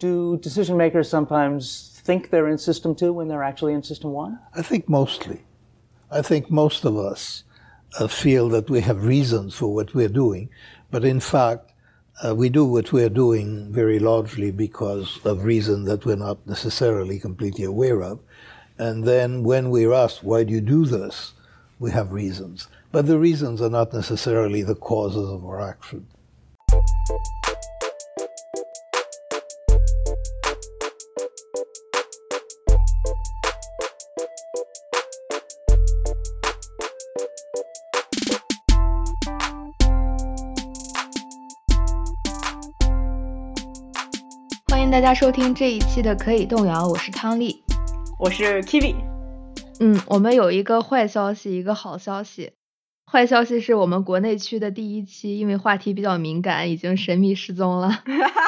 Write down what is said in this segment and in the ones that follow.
Do decision makers sometimes think they're in system two when they're actually in system one? I think mostly. I think most of us uh, feel that we have reasons for what we're doing, but in fact, uh, we do what we're doing very largely because of reasons that we're not necessarily completely aware of. And then when we're asked, why do you do this? We have reasons. But the reasons are not necessarily the causes of our action. 大家收听这一期的《可以动摇》，我是汤丽。我是 Kiwi。嗯，我们有一个坏消息，一个好消息。坏消息是我们国内区的第一期，因为话题比较敏感，已经神秘失踪了。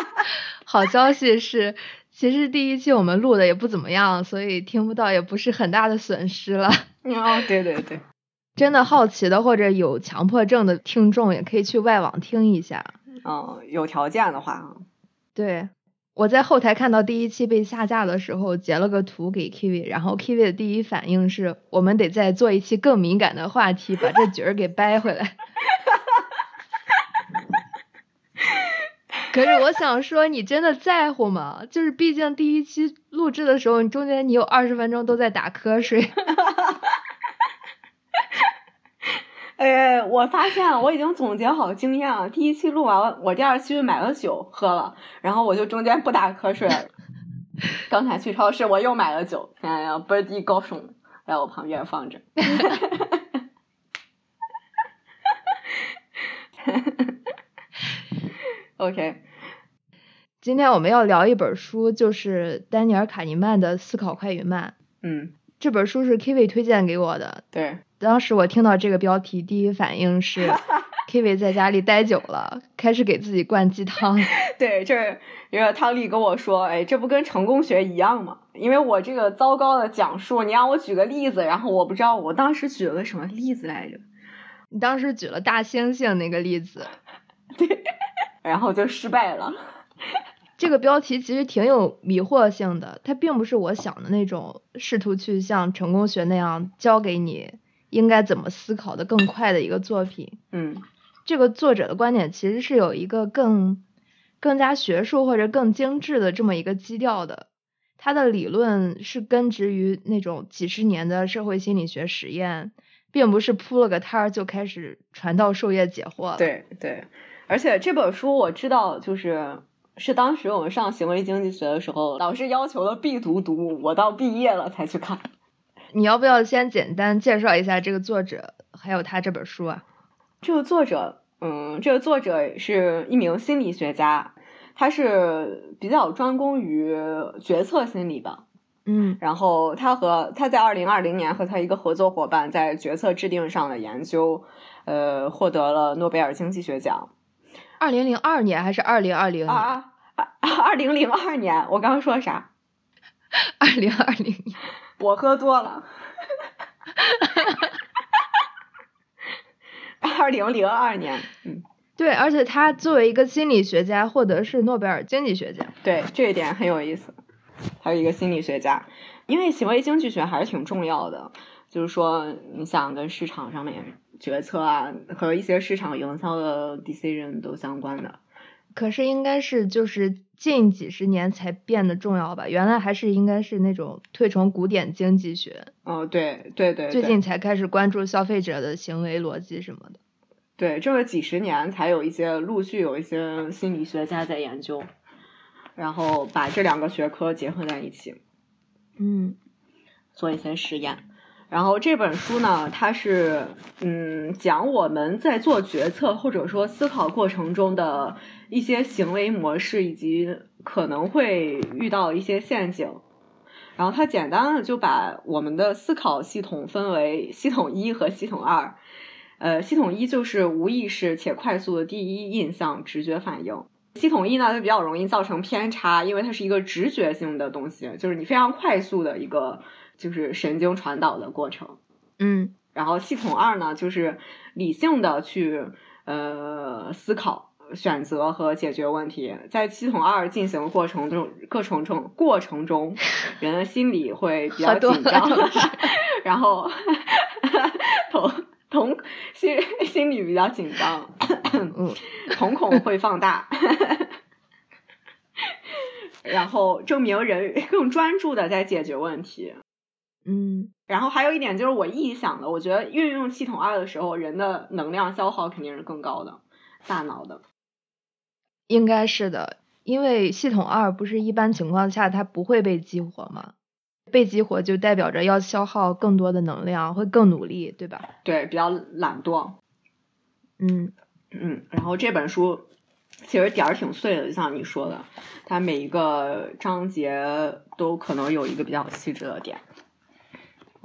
好消息是，其实第一期我们录的也不怎么样，所以听不到也不是很大的损失了。哦，对对对，真的好奇的或者有强迫症的听众，也可以去外网听一下。嗯，有条件的话，对。我在后台看到第一期被下架的时候，截了个图给 Kiwi，然后 Kiwi 的第一反应是我们得再做一期更敏感的话题，把这局儿给掰回来。可是我想说，你真的在乎吗？就是毕竟第一期录制的时候，你中间你有二十分钟都在打瞌睡。呃，我发现我已经总结好经验了。第一期录完了，我第二期买了酒喝了，然后我就中间不打瞌睡了。刚才去超市，我又买了酒，现在要倍儿低高耸在我旁边放着。OK，今天我们要聊一本书，就是丹尼尔·卡尼曼的《思考快与慢》。嗯，这本书是 Kiwi 推荐给我的。对。当时我听到这个标题，第一反应是 Kiwi 在家里待久了，开始给自己灌鸡汤。对，这因为汤丽跟我说，哎，这不跟成功学一样吗？因为我这个糟糕的讲述，你让我举个例子，然后我不知道我当时举了个什么例子来着。你当时举了大猩猩那个例子，对，然后就失败了。这个标题其实挺有迷惑性的，它并不是我想的那种试图去像成功学那样教给你。应该怎么思考的更快的一个作品？嗯，这个作者的观点其实是有一个更更加学术或者更精致的这么一个基调的。他的理论是根植于那种几十年的社会心理学实验，并不是铺了个摊儿就开始传道授业解惑。对对，而且这本书我知道，就是是当时我们上行为经济学的时候，老师要求的必读读，我到毕业了才去看。你要不要先简单介绍一下这个作者，还有他这本书啊？这个作者，嗯，这个作者是一名心理学家，他是比较专攻于决策心理的，嗯，然后他和他在二零二零年和他一个合作伙伴在决策制定上的研究，呃，获得了诺贝尔经济学奖。二零零二年还是二零二零？啊啊！二零零二年，我刚刚说啥？二零二零年。我喝多了，二零零二年，嗯，对，而且他作为一个心理学家，获得是诺贝尔经济学奖，对，这一点很有意思。他有一个心理学家，因为行为经济学还是挺重要的，就是说，你想跟市场上面决策啊，和一些市场营销的 decision 都相关的。可是应该是就是近几十年才变得重要吧？原来还是应该是那种推崇古典经济学。哦，对对对。最近才开始关注消费者的行为逻辑什么的。对，这么几十年才有一些陆续有一些心理学家在研究，然后把这两个学科结合在一起，嗯，做一些实验。然后这本书呢，它是嗯讲我们在做决策或者说思考过程中的一些行为模式，以及可能会遇到一些陷阱。然后它简单的就把我们的思考系统分为系统一和系统二。呃，系统一就是无意识且快速的第一印象直觉反应。系统一呢，它比较容易造成偏差，因为它是一个直觉性的东西，就是你非常快速的一个。就是神经传导的过程，嗯，然后系统二呢，就是理性的去呃思考，选择和解决问题。在系统二进行过程中，过程中过程中，人的心理会比较紧张，然后瞳瞳心心理比较紧张，瞳孔会放大，然后证明人更专注的在解决问题。嗯，然后还有一点就是我臆想的，我觉得运用系统二的时候，人的能量消耗肯定是更高的，大脑的。应该是的，因为系统二不是一般情况下它不会被激活吗？被激活就代表着要消耗更多的能量，会更努力，对吧？对，比较懒惰。嗯嗯，然后这本书其实点儿挺碎的，就像你说的，它每一个章节都可能有一个比较细致的点。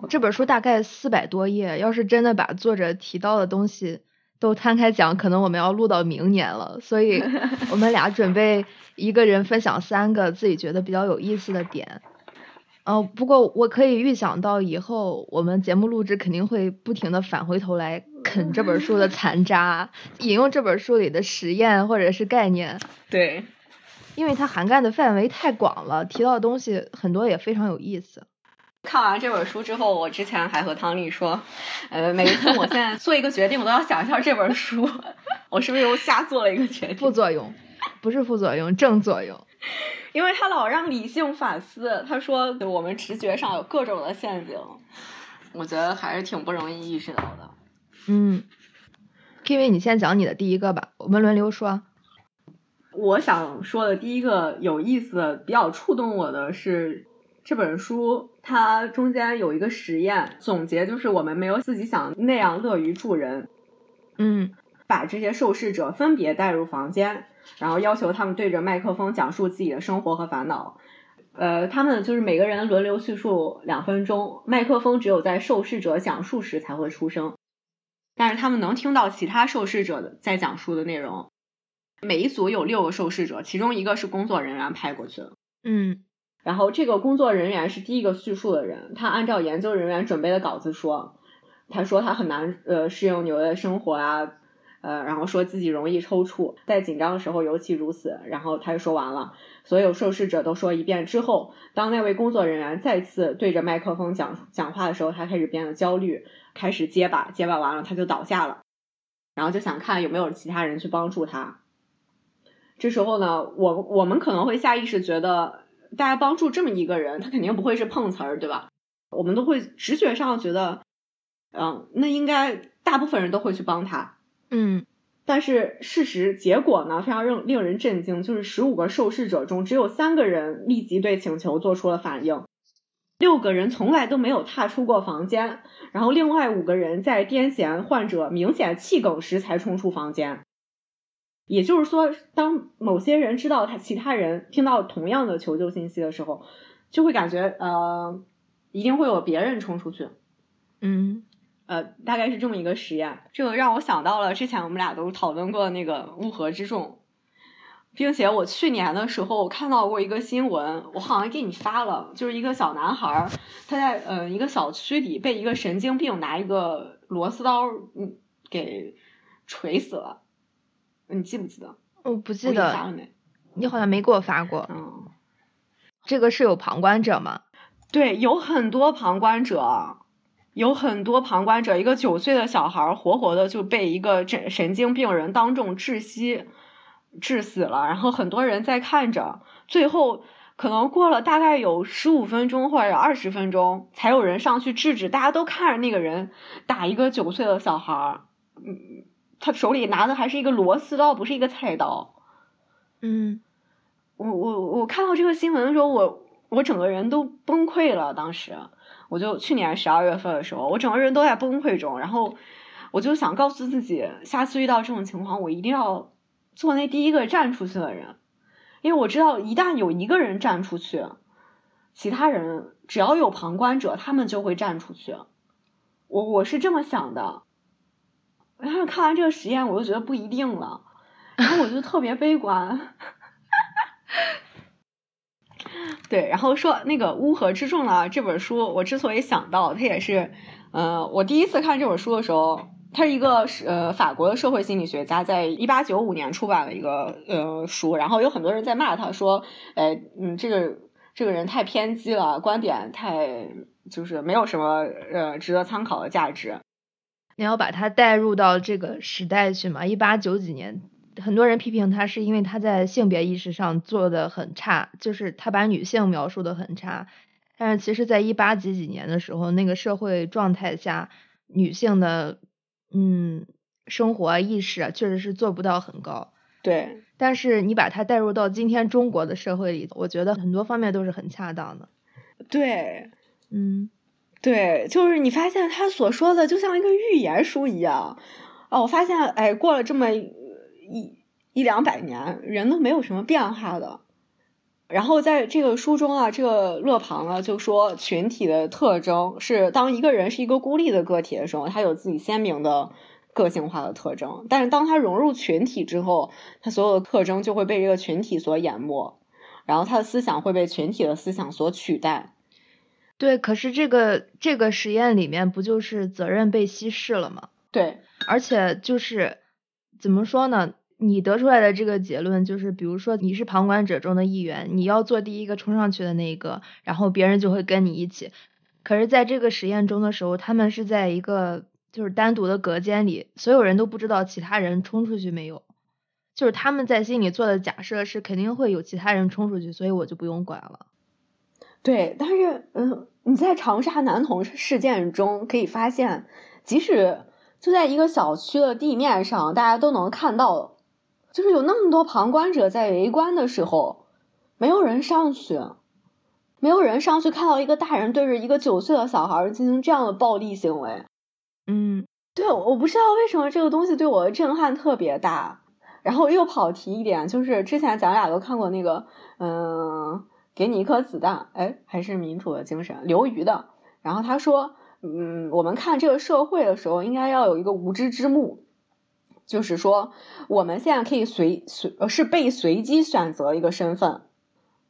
这本书大概四百多页，要是真的把作者提到的东西都摊开讲，可能我们要录到明年了。所以我们俩准备 一个人分享三个自己觉得比较有意思的点。哦，不过我可以预想到以后我们节目录制肯定会不停的返回头来啃这本书的残渣，引用这本书里的实验或者是概念。对，因为它涵盖的范围太广了，提到的东西很多也非常有意思。看完这本书之后，我之前还和汤丽说，呃，每一次我现在做一个决定，我都要想一下这本书，我是不是又瞎做了一个决定？副作用，不是副作用，正作用。因为他老让理性反思，他说我们直觉上有各种的陷阱，我觉得还是挺不容易意识到的。嗯，K V，你先讲你的第一个吧，我们轮流说。我想说的第一个有意思的、比较触动我的是这本书，它中间有一个实验总结，就是我们没有自己想那样乐于助人。嗯，把这些受试者分别带入房间。然后要求他们对着麦克风讲述自己的生活和烦恼，呃，他们就是每个人轮流叙述两分钟，麦克风只有在受试者讲述时才会出声，但是他们能听到其他受试者在讲述的内容。每一组有六个受试者，其中一个是工作人员派过去的，嗯，然后这个工作人员是第一个叙述的人，他按照研究人员准备的稿子说，他说他很难呃适应纽约的生活啊。呃，然后说自己容易抽搐，在紧张的时候尤其如此。然后他就说完了，所有受试者都说一遍之后，当那位工作人员再次对着麦克风讲讲话的时候，他开始变得焦虑，开始结巴，结巴完了他就倒下了，然后就想看有没有其他人去帮助他。这时候呢，我我们可能会下意识觉得，大家帮助这么一个人，他肯定不会是碰瓷儿，对吧？我们都会直觉上觉得，嗯，那应该大部分人都会去帮他。嗯，但是事实结果呢，非常令令人震惊，就是十五个受试者中，只有三个人立即对请求做出了反应，六个人从来都没有踏出过房间，然后另外五个人在癫痫患者明显气梗时才冲出房间。也就是说，当某些人知道他其他人听到同样的求救信息的时候，就会感觉呃，一定会有别人冲出去。嗯。呃，大概是这么一个实验，这个让我想到了之前我们俩都讨论过那个乌合之众，并且我去年的时候看到过一个新闻，我好像给你发了，就是一个小男孩他在呃一个小区里被一个神经病拿一个螺丝刀嗯给锤死了，你记不记得？我不记得。发了没？你好像没给我发过。嗯。这个是有旁观者吗？对，有很多旁观者。有很多旁观者，一个九岁的小孩活活的就被一个神神经病人当众窒息致死了，然后很多人在看着，最后可能过了大概有十五分钟或者二十分钟，才有人上去制止。大家都看着那个人打一个九岁的小孩儿，嗯，他手里拿的还是一个螺丝刀，不是一个菜刀。嗯，我我我看到这个新闻的时候，我我整个人都崩溃了，当时。我就去年十二月份的时候，我整个人都在崩溃中，然后我就想告诉自己，下次遇到这种情况，我一定要做那第一个站出去的人，因为我知道一旦有一个人站出去，其他人只要有旁观者，他们就会站出去。我我是这么想的，然后看完这个实验，我就觉得不一定了，然后我就特别悲观。对，然后说那个《乌合之众》呢，这本书我之所以想到它，也是，呃，我第一次看这本书的时候，它是一个呃法国的社会心理学家，在一八九五年出版的一个呃书，然后有很多人在骂他说，哎，嗯，这个这个人太偏激了，观点太就是没有什么呃值得参考的价值。你要把他带入到这个时代去嘛？一八九几年，很多人批评他是因为他在性别意识上做的很差，就是他把女性描述的很差。但是其实，在一八几几年的时候，那个社会状态下，女性的嗯生活意识啊，确实是做不到很高。对，但是你把它带入到今天中国的社会里，我觉得很多方面都是很恰当的。对，嗯。对，就是你发现他所说的就像一个预言书一样，哦，我发现，哎，过了这么一一两百年，人都没有什么变化的。然后在这个书中啊，这个勒庞呢就说，群体的特征是当一个人是一个孤立的个体的时候，他有自己鲜明的个性化的特征，但是当他融入群体之后，他所有的特征就会被这个群体所淹没，然后他的思想会被群体的思想所取代。对，可是这个这个实验里面不就是责任被稀释了吗？对，而且就是怎么说呢？你得出来的这个结论就是，比如说你是旁观者中的一员，你要做第一个冲上去的那一个，然后别人就会跟你一起。可是在这个实验中的时候，他们是在一个就是单独的隔间里，所有人都不知道其他人冲出去没有，就是他们在心里做的假设是肯定会有其他人冲出去，所以我就不用管了。对，但是，嗯，你在长沙男童事件中可以发现，即使就在一个小区的地面上，大家都能看到，就是有那么多旁观者在围观的时候，没有人上去，没有人上去看到一个大人对着一个九岁的小孩进行这样的暴力行为。嗯，对，我不知道为什么这个东西对我的震撼特别大。然后又跑题一点，就是之前咱俩都看过那个，嗯。给你一颗子弹，哎，还是民主的精神，刘瑜的。然后他说，嗯，我们看这个社会的时候，应该要有一个无知之幕，就是说，我们现在可以随随呃是被随机选择一个身份，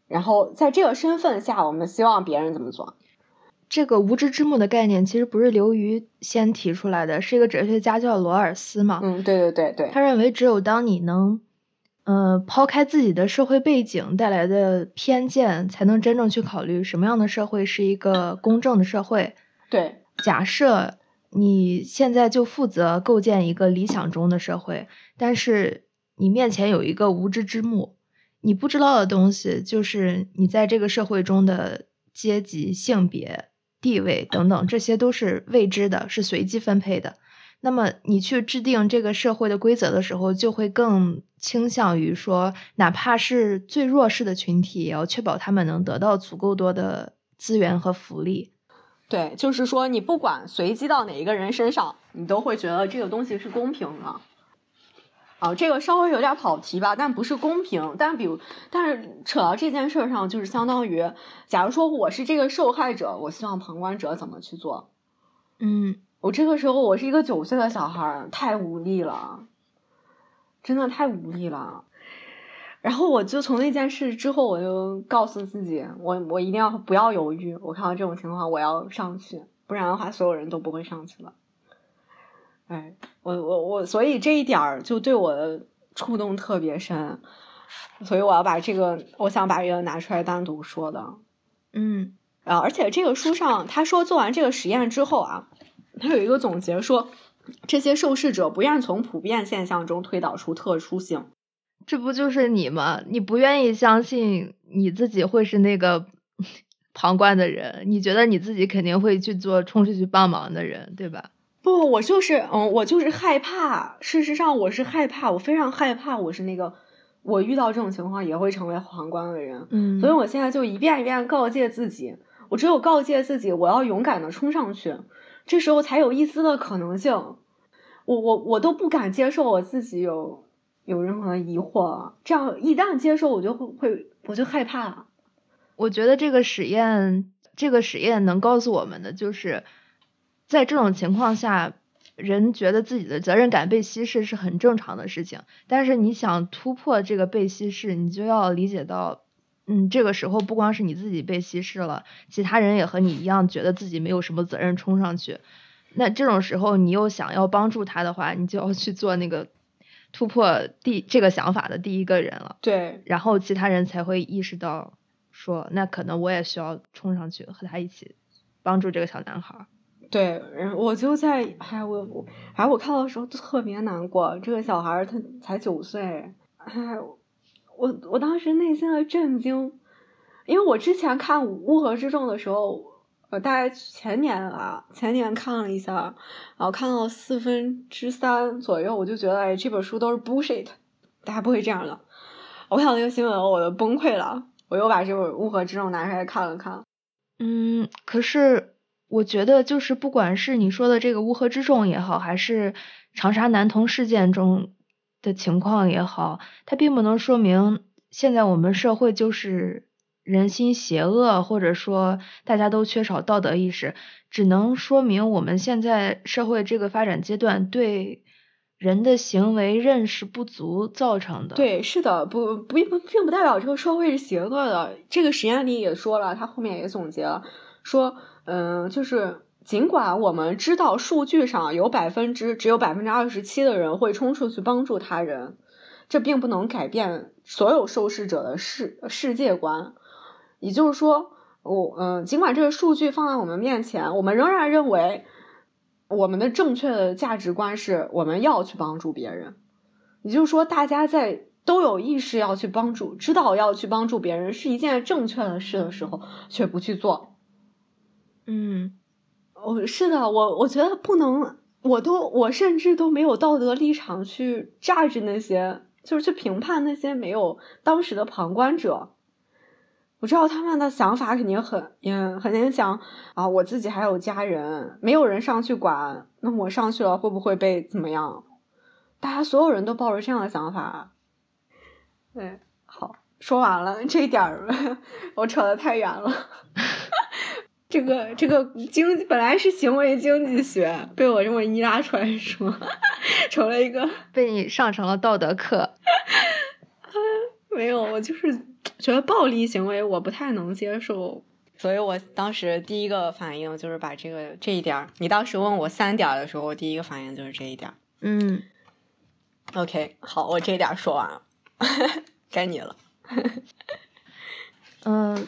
然后在这个身份下，我们希望别人怎么做。这个无知之幕的概念其实不是刘瑜先提出来的，是一个哲学家叫罗尔斯嘛。嗯，对对对对。他认为，只有当你能。呃，抛开自己的社会背景带来的偏见，才能真正去考虑什么样的社会是一个公正的社会。对，假设你现在就负责构建一个理想中的社会，但是你面前有一个无知之幕，你不知道的东西就是你在这个社会中的阶级、性别、地位等等，这些都是未知的，是随机分配的。那么你去制定这个社会的规则的时候，就会更倾向于说，哪怕是最弱势的群体，也要确保他们能得到足够多的资源和福利。对，就是说，你不管随机到哪一个人身上，你都会觉得这个东西是公平的。啊，这个稍微有点跑题吧，但不是公平。但比如，但是扯到这件事上，就是相当于，假如说我是这个受害者，我希望旁观者怎么去做？嗯。我这个时候，我是一个九岁的小孩，太无力了，真的太无力了。然后我就从那件事之后，我就告诉自己，我我一定要不要犹豫。我看到这种情况，我要上去，不然的话，所有人都不会上去了。哎，我我我，所以这一点儿就对我的触动特别深，所以我要把这个，我想把这个拿出来单独说的。嗯，啊，而且这个书上他说，做完这个实验之后啊。他有一个总结说，这些受试者不愿从普遍现象中推导出特殊性，这不就是你吗？你不愿意相信你自己会是那个 旁观的人，你觉得你自己肯定会去做冲出去帮忙的人，对吧？不，我就是嗯，我就是害怕。事实上，我是害怕，我非常害怕，我是那个我遇到这种情况也会成为旁观的人。嗯，所以我现在就一遍一遍告诫自己，我只有告诫自己，我要勇敢的冲上去。这时候才有一丝的可能性，我我我都不敢接受我自己有有任何疑惑，这样一旦接受，我就会会我就害怕。我觉得这个实验，这个实验能告诉我们的就是，在这种情况下，人觉得自己的责任感被稀释是很正常的事情。但是你想突破这个被稀释，你就要理解到。嗯，这个时候不光是你自己被稀释了，其他人也和你一样觉得自己没有什么责任冲上去。那这种时候你又想要帮助他的话，你就要去做那个突破第这个想法的第一个人了。对，然后其他人才会意识到，说那可能我也需要冲上去和他一起帮助这个小男孩。对，然后我就在，哎，我我，哎，我看到的时候特别难过。这个小孩他才九岁，哎，我我当时内心的震惊，因为我之前看《乌合之众》的时候，呃，大概前年啊，前年看了一下，然后看到四分之三左右，我就觉得，哎，这本书都是 bullshit，大家不会这样的。我看到那个新闻，我就崩溃了，我又把这本《乌合之众》拿出来看了看。嗯，可是。我觉得就是不管是你说的这个乌合之众也好，还是长沙男童事件中的情况也好，它并不能说明现在我们社会就是人心邪恶，或者说大家都缺少道德意识，只能说明我们现在社会这个发展阶段对人的行为认识不足造成的。对，是的，不不不，并不代表这个社会是邪恶的。这个实验里也说了，他后面也总结了，说。嗯，就是尽管我们知道数据上有百分之只有百分之二十七的人会冲出去帮助他人，这并不能改变所有受试者的世世界观。也就是说，我嗯，尽管这个数据放在我们面前，我们仍然认为我们的正确的价值观是我们要去帮助别人。也就是说，大家在都有意识要去帮助，知道要去帮助别人是一件正确的事的时候，却不去做。嗯，我是的，我我觉得不能，我都我甚至都没有道德立场去榨制那些，就是去评判那些没有当时的旁观者。我知道他们的想法肯定很，也很难讲啊。我自己还有家人，没有人上去管，那我上去了会不会被怎么样？大家所有人都抱着这样的想法。对，好，说完了这一点儿，我扯的太远了。这个这个经本来是行为经济学，被我这么一拉出来说，成了一个被你上成了道德课。没有，我就是觉得暴力行为我不太能接受，所以我当时第一个反应就是把这个这一点儿你当时问我三点的时候，我第一个反应就是这一点嗯，OK，好，我这点说完了，该你了。嗯。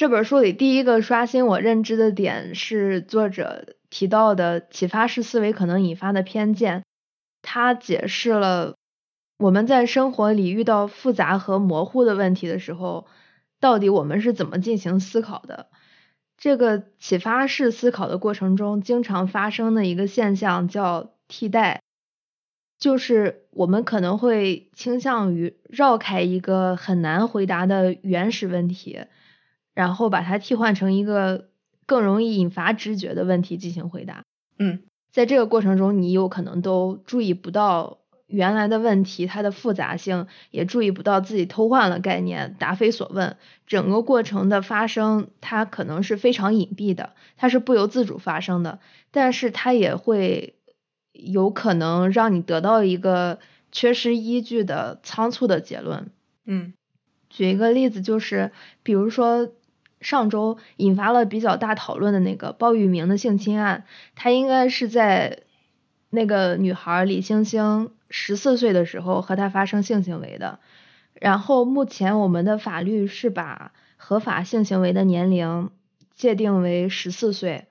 这本书里第一个刷新我认知的点是作者提到的启发式思维可能引发的偏见。他解释了我们在生活里遇到复杂和模糊的问题的时候，到底我们是怎么进行思考的。这个启发式思考的过程中，经常发生的一个现象叫替代，就是我们可能会倾向于绕开一个很难回答的原始问题。然后把它替换成一个更容易引发直觉的问题进行回答。嗯，在这个过程中，你有可能都注意不到原来的问题它的复杂性，也注意不到自己偷换了概念，答非所问。整个过程的发生，它可能是非常隐蔽的，它是不由自主发生的，但是它也会有可能让你得到一个缺失依据的仓促的结论。嗯，举一个例子，就是比如说。上周引发了比较大讨论的那个鲍玉明的性侵案，他应该是在那个女孩李星星十四岁的时候和他发生性行为的。然后目前我们的法律是把合法性行为的年龄界定为十四岁。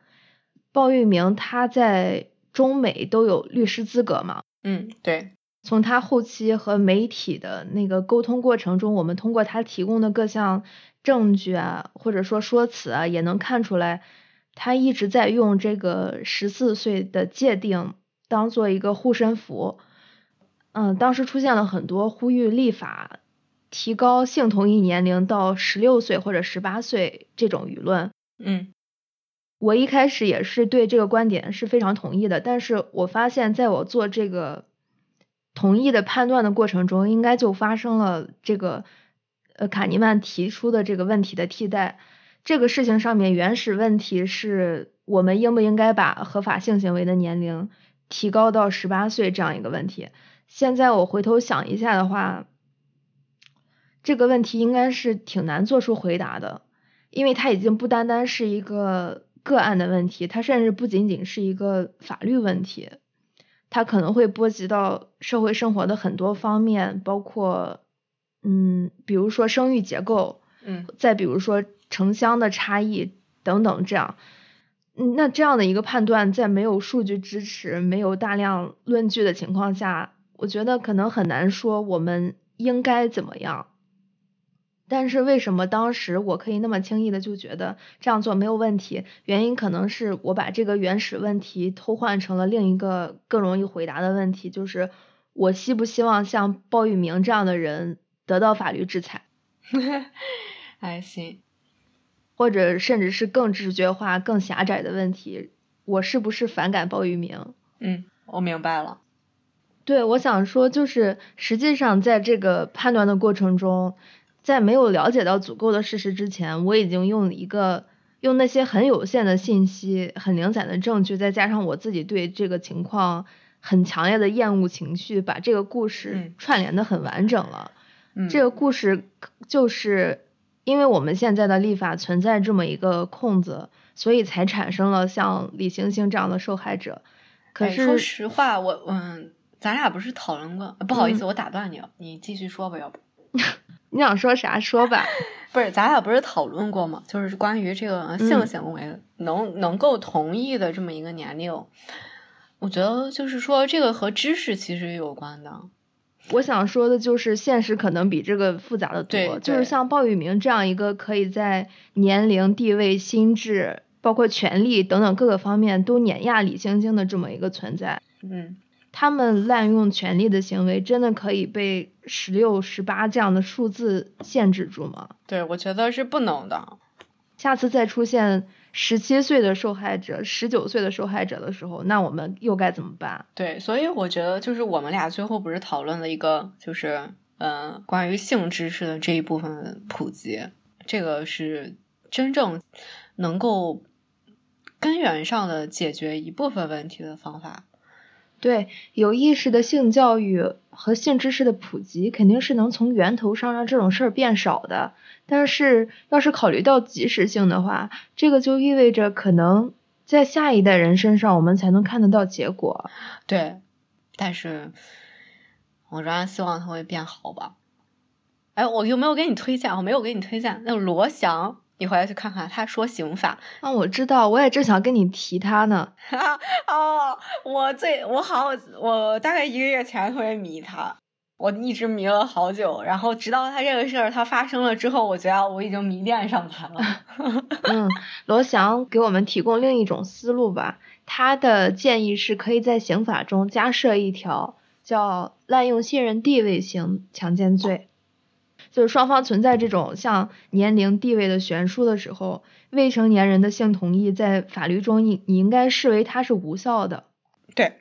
鲍玉明他在中美都有律师资格嘛？嗯，对。从他后期和媒体的那个沟通过程中，我们通过他提供的各项。证据啊，或者说说辞啊，也能看出来，他一直在用这个十四岁的界定当做一个护身符。嗯，当时出现了很多呼吁立法提高性同意年龄到十六岁或者十八岁这种舆论。嗯，我一开始也是对这个观点是非常同意的，但是我发现在我做这个同意的判断的过程中，应该就发生了这个。呃，卡尼曼提出的这个问题的替代，这个事情上面原始问题是我们应不应该把合法性行为的年龄提高到十八岁这样一个问题。现在我回头想一下的话，这个问题应该是挺难做出回答的，因为它已经不单单是一个个案的问题，它甚至不仅仅是一个法律问题，它可能会波及到社会生活的很多方面，包括嗯，比如说生育结构，嗯，再比如说城乡的差异等等，这样，嗯，那这样的一个判断，在没有数据支持、没有大量论据的情况下，我觉得可能很难说我们应该怎么样。但是为什么当时我可以那么轻易的就觉得这样做没有问题？原因可能是我把这个原始问题偷换成了另一个更容易回答的问题，就是我希不希望像鲍玉明这样的人得到法律制裁？还行，或者甚至是更直觉化、更狭窄的问题，我是不是反感鲍玉明？嗯，我明白了。对，我想说就是实际上在这个判断的过程中。在没有了解到足够的事实之前，我已经用一个用那些很有限的信息、很零散的证据，再加上我自己对这个情况很强烈的厌恶情绪，把这个故事串联的很完整了。这个故事就是因为我们现在的立法存在这么一个空子，所以才产生了像李星星这样的受害者。可是说实话，我嗯，咱俩不是讨论过？不好意思，我打断你了，你继续说吧，要不。你想说啥说吧，不是，咱俩不是讨论过吗？就是关于这个性行为能能够同意的这么一个年龄，我觉得就是说这个和知识其实有关的。我想说的就是现实可能比这个复杂的多，就是像鲍玉明这样一个可以在年龄、地位、心智，包括权力等等各个方面都碾压李晶晶的这么一个存在，嗯。他们滥用权力的行为，真的可以被十六、十八这样的数字限制住吗？对，我觉得是不能的。下次再出现十七岁的受害者、十九岁的受害者的时候，那我们又该怎么办？对，所以我觉得就是我们俩最后不是讨论了一个，就是嗯，关于性知识的这一部分普及，这个是真正能够根源上的解决一部分问题的方法。对有意识的性教育和性知识的普及，肯定是能从源头上让这种事儿变少的。但是，要是考虑到及时性的话，这个就意味着可能在下一代人身上，我们才能看得到结果。对，但是我仍然希望它会变好吧。哎，我有没有给你推荐？我没有给你推荐那个罗翔。你回来去看看，他说刑法啊，我知道，我也正想跟你提他呢。哦，我最我好，我大概一个月前特别迷他，我一直迷了好久，然后直到他这个事儿他发生了之后，我觉得我已经迷恋上他了。嗯，罗翔给我们提供另一种思路吧，他的建议是可以在刑法中加设一条叫滥用信任地位型强奸罪。就是双方存在这种像年龄地位的悬殊的时候，未成年人的性同意在法律中应你应该视为它是无效的。对，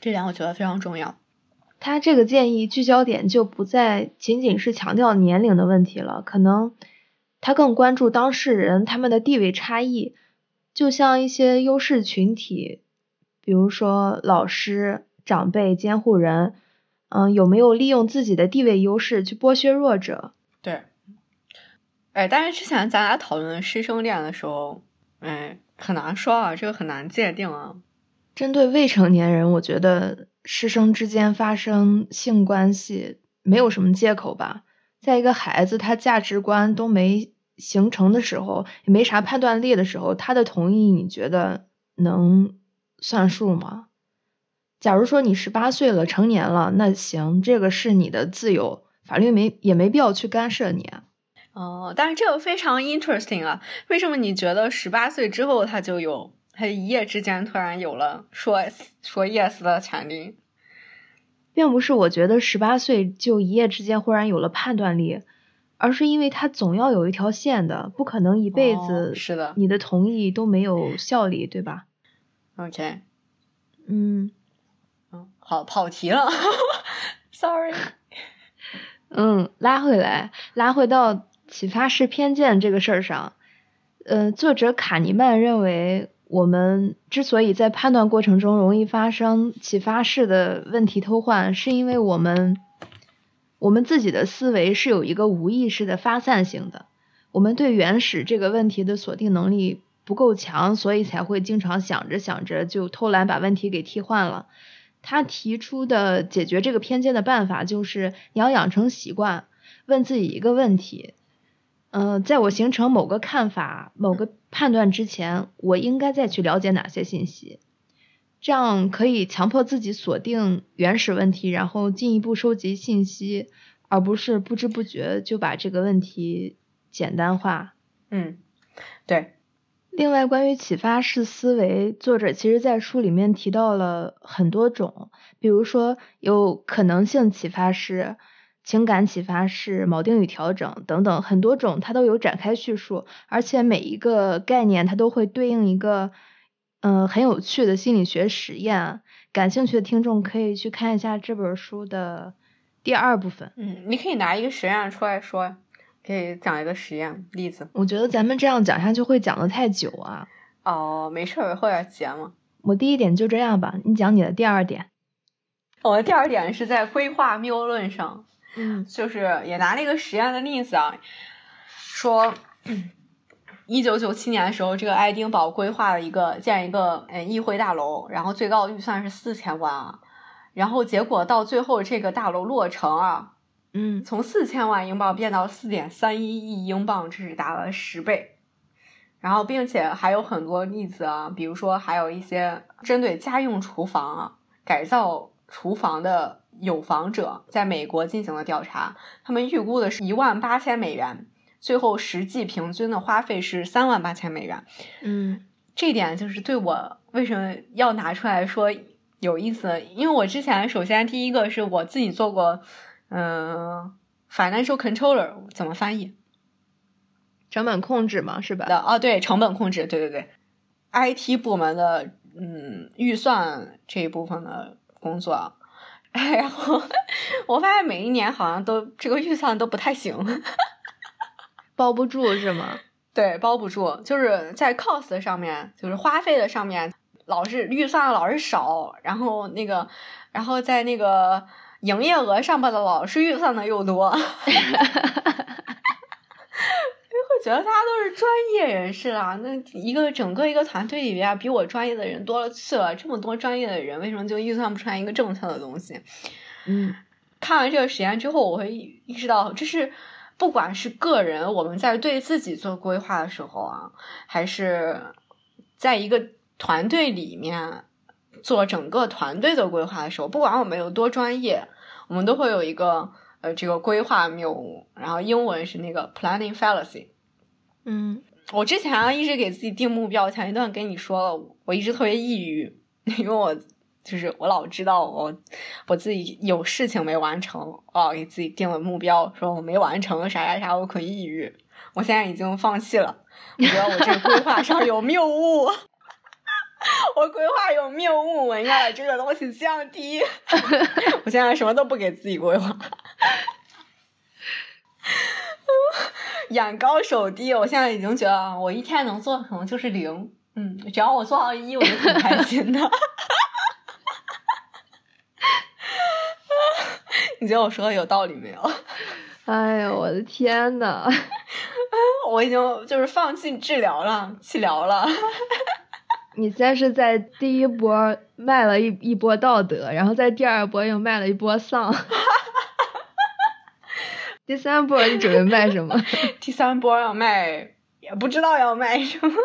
这点我觉得非常重要。他这个建议聚焦点就不再仅仅是强调年龄的问题了，可能他更关注当事人他们的地位差异，就像一些优势群体，比如说老师、长辈、监护人。嗯，有没有利用自己的地位优势去剥削弱者？对，哎，但是之前咱俩讨论师生恋的时候，哎，很难说啊，这个很难界定啊。针对未成年人，我觉得师生之间发生性关系没有什么借口吧。在一个孩子他价值观都没形成的时候，也没啥判断力的时候，他的同意你觉得能算数吗？假如说你十八岁了，成年了，那行，这个是你的自由，法律没也没必要去干涉你。哦，但是这个非常 interesting 啊，为什么你觉得十八岁之后他就有，他一夜之间突然有了说说 yes 的权利？并不是我觉得十八岁就一夜之间忽然有了判断力，而是因为他总要有一条线的，不可能一辈子是的，你的同意都没有效力，对吧？OK，嗯。好跑题了，sorry。嗯，拉回来，拉回到启发式偏见这个事儿上。呃，作者卡尼曼认为，我们之所以在判断过程中容易发生启发式的问题偷换，是因为我们我们自己的思维是有一个无意识的发散性的。我们对原始这个问题的锁定能力不够强，所以才会经常想着想着就偷懒把问题给替换了。他提出的解决这个偏见的办法就是你要养成习惯，问自己一个问题：嗯，在我形成某个看法、某个判断之前，我应该再去了解哪些信息？这样可以强迫自己锁定原始问题，然后进一步收集信息，而不是不知不觉就把这个问题简单化。嗯，对。另外，关于启发式思维，作者其实在书里面提到了很多种，比如说有可能性启发式、情感启发式、锚定与调整等等很多种，它都有展开叙述，而且每一个概念它都会对应一个嗯很有趣的心理学实验。感兴趣的听众可以去看一下这本书的第二部分。嗯，你可以拿一个实验出来说。可以讲一个实验例子。我觉得咱们这样讲下去会讲的太久啊。哦，没事儿，后边结嘛。我第一点就这样吧，你讲你的第二点。我的第二点是在规划谬论上，嗯，就是也拿了一个实验的例子啊，说一九九七年的时候，这个爱丁堡规划了一个建一个嗯议会大楼，然后最高预算是四千万啊，然后结果到最后这个大楼落成啊。嗯，从四千万英镑变到四点三一亿英镑，这是达了十倍。然后，并且还有很多例子啊，比如说还有一些针对家用厨房啊改造厨房的有房者，在美国进行了调查，他们预估的是一万八千美元，最后实际平均的花费是三万八千美元。嗯，这点就是对我为什么要拿出来说有意思，因为我之前首先第一个是我自己做过。嗯，financial controller 怎么翻译？成本控制嘛，是吧？的哦，对，成本控制，对对对，IT 部门的嗯预算这一部分的工作，然后我发现每一年好像都这个预算都不太行，包不住是吗？对，包不住，就是在 cost 上面，就是花费的上面，老是预算老是少，然后那个，然后在那个。营业额上面的老是预算的又多，会觉得大家都是专业人士啊。那一个整个一个团队里边，比我专业的人多了去了。这么多专业的人，为什么就预算不出来一个政策的东西？嗯，看完这个实验之后，我会意识到，这是不管是个人我们在对自己做规划的时候啊，还是在一个团队里面做整个团队的规划的时候，不管我们有多专业。我们都会有一个呃这个规划谬误，然后英文是那个 planning fallacy。嗯，我之前一直给自己定目标，前一段跟你说了，我一直特别抑郁，因为我就是我老知道我我自己有事情没完成，哦，给自己定了目标，说我没完成啥啥啥，我可抑郁。我现在已经放弃了，我觉得我这个规划上有谬误。我规划有谬误，我应该把这个东西降低。我现在什么都不给自己规划，眼高手低。我现在已经觉得，我一天能做可能就是零。嗯，只要我做到一，我就挺开心的。你觉得我说的有道理没有？哎呀，我的天呐！我已经就是放弃治疗了，弃疗了。你先是在第一波卖了一一波道德，然后在第二波又卖了一波丧，第三波你准备卖什么？第三波要卖，也不知道要卖什么。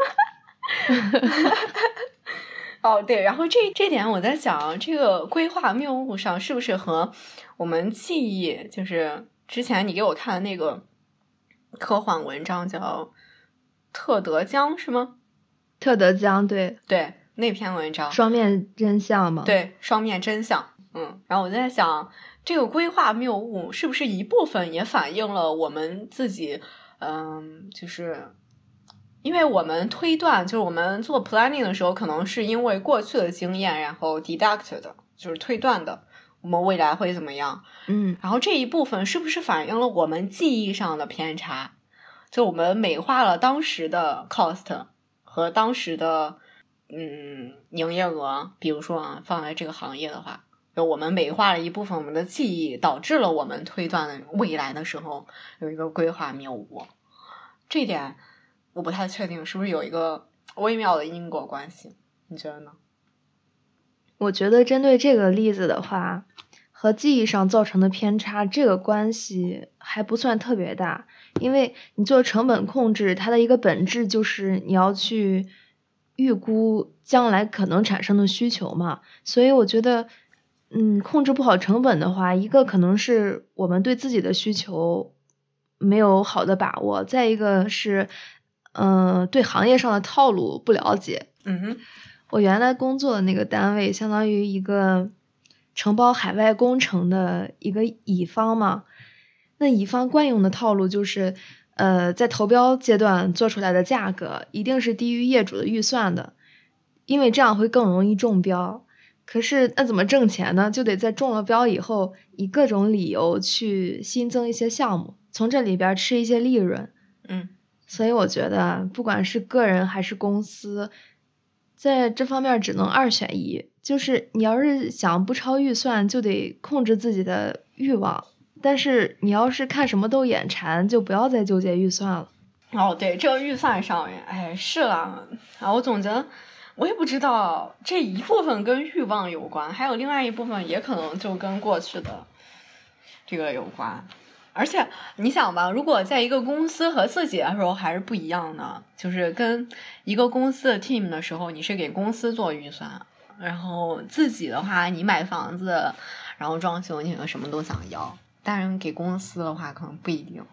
哦，对，然后这这点我在想，这个规划谬误上是不是和我们记忆，就是之前你给我看的那个科幻文章叫《特德江》是吗？特德江对对那篇文章双面真相吗？对双面真相，嗯，然后我在想，这个规划谬误是不是一部分也反映了我们自己，嗯，就是因为我们推断，就是我们做 planning 的时候，可能是因为过去的经验，然后 deduct 的，就是推断的，我们未来会怎么样？嗯，然后这一部分是不是反映了我们记忆上的偏差？就我们美化了当时的 cost。和当时的嗯营业额，比如说啊，放在这个行业的话，就我们美化了一部分我们的记忆，导致了我们推断未来的时候有一个规划谬误。这点我不太确定是不是有一个微妙的因果关系，你觉得呢？我觉得针对这个例子的话，和记忆上造成的偏差，这个关系还不算特别大，因为你做成本控制，它的一个本质就是你要去预估将来可能产生的需求嘛，所以我觉得，嗯，控制不好成本的话，一个可能是我们对自己的需求没有好的把握，再一个是，嗯、对行业上的套路不了解，嗯哼，我原来工作的那个单位，相当于一个承包海外工程的一个乙方嘛。那乙方惯用的套路就是，呃，在投标阶段做出来的价格一定是低于业主的预算的，因为这样会更容易中标。可是那怎么挣钱呢？就得在中了标以后，以各种理由去新增一些项目，从这里边吃一些利润。嗯所以我觉得，不管是个人还是公司，在这方面只能二选一。就是你要是想不超预算，就得控制自己的欲望；但是你要是看什么都眼馋，就不要再纠结预算了。哦，对，这个预算上面，哎，是了，啊，我总觉得，我也不知道这一部分跟欲望有关，还有另外一部分也可能就跟过去的这个有关。而且你想吧，如果在一个公司和自己的时候还是不一样的，就是跟一个公司的 team 的时候，你是给公司做预算，然后自己的话，你买房子，然后装修，你可能什么都想要，但是给公司的话，可能不一定。